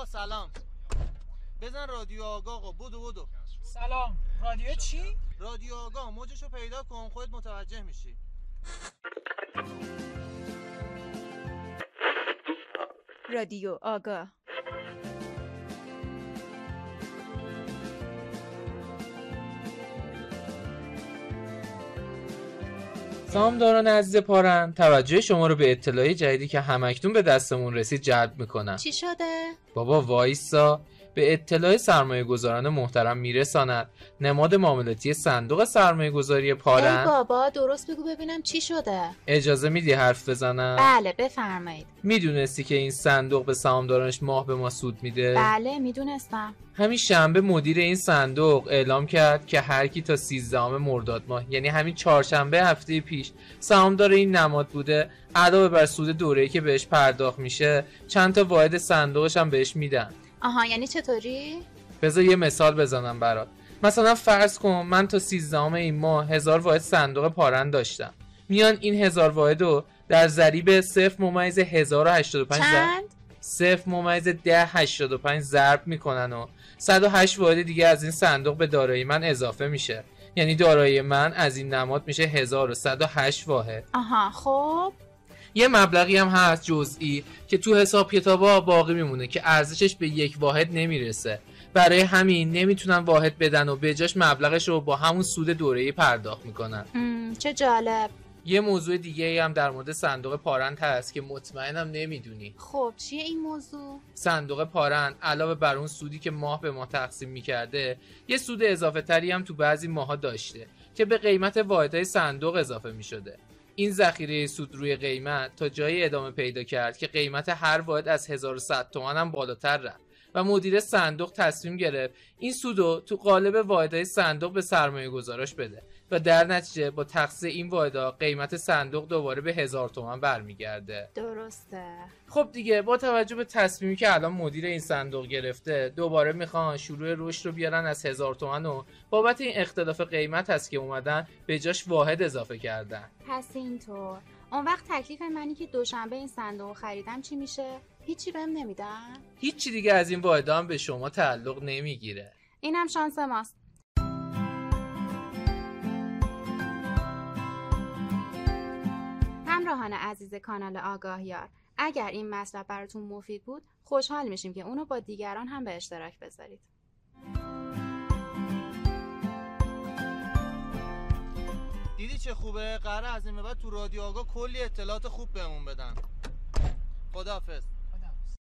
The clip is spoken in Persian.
آقا سلام. بزن رادیو آگاه آقا بودو بودو سلام. رادیو چی؟ رادیو آگاه موجشو پیدا کن خودت متوجه میشی. رادیو آگاه. سامداران عزیز پارن. توجه شما رو به اطلاعی جدیدی که همکنون به دستمون رسید جلب می‌کنم. چی شده؟ بابا وایسا. به اطلاع سرمایه گذاران محترم میرساند. نماد معاملاتی صندوق سرمایه گذاری ای پارن بابا درست بگو ببینم چی شده. اجازه میدی حرف بزنم؟ بله بفرمایید. می‌دونستی که این صندوق به سهامدارانش ماه به ما سود میده؟ بله می‌دونستم. همین شنبه مدیر این صندوق اعلام کرد که هر کی تا 13 مرداد ماه یعنی همین چهارشنبه هفته پیش سهامدار این نماد بوده علاوه بر سود دوره‌ای که بهش پرداخت میشه چند تا واحد صندوقش هم بهش میدن. آها یعنی چطوری؟ بذار یه مثال بزنم برات. مثلا فرض کن من تا 13 این ماه هزار واحد صندوق پارن داشتم. میان این هزار واحد رو در ضریب 0 ممیز 1085 ضرب چند؟ 0 ممیز 1085 ضرب می‌کنن و 108 واحد دیگه از این صندوق به دارایی من اضافه میشه. یعنی دارایی من از این نماد میشه 1108 واحد. آها خب. یه مبلغی هم هست جزئی که تو حساب کتابا باقی میمونه که ارزشش به یک واحد نمی‌رسه. برای همین نمی‌تونن واحد بدن و به جاش مبلغش رو با همون سود دوره‌ای پرداخت می‌کنن. چه جالب. یه موضوع دیگه ای هم در مورد صندوق پارند هست که مطمئنم نمی‌دونی. خب چیه این موضوع؟ صندوق پارند علاوه بر اون سودی که ماه به ماه تقسیم می‌کرده یه سود اضافه تری هم تو بعضی ماها داشته که به قیمت واحدهای صندوق اضافه می‌شده. این ذخیره سود روی قیمت تا جایی ادامه پیدا کرد که قیمت هر واحد از 1100 تومان هم بالاتر رفت. و مدیر صندوق تصمیم گرفت این سودو تو قالب واحدهای صندوق به سرمایه گذاراش بده و در نتیجه با تخصیص این واحدها قیمت صندوق دوباره به هزار تومان برمیگرده. درسته. خب دیگه با توجه به تصمیمی که الان مدیر این صندوق گرفته دوباره می‌خوان شروع رشد رو بیارن از هزار تومن و بابت این اختلاف قیمت هست که اومدن به جاش واحد اضافه کردن. پس اینطور. اون وقت تکلیف منی که دوشنبه این صندوق رو خریدم چی میشه؟ هیچی بهم نمیدن؟ هیچی دیگه از این واحدها هم به شما تعلق نمی‌گیره اینم شانس ماست همراهان عزیز کانال آگاهیار اگر این مطلب براتون مفید بود خوشحال میشیم که اونو با دیگران هم به اشتراک بذارید چه خوبه؟ قراره از این به بعد تو رادیو آگاه کلی اطلاعات خوب بهمون بدن. خداحافظ.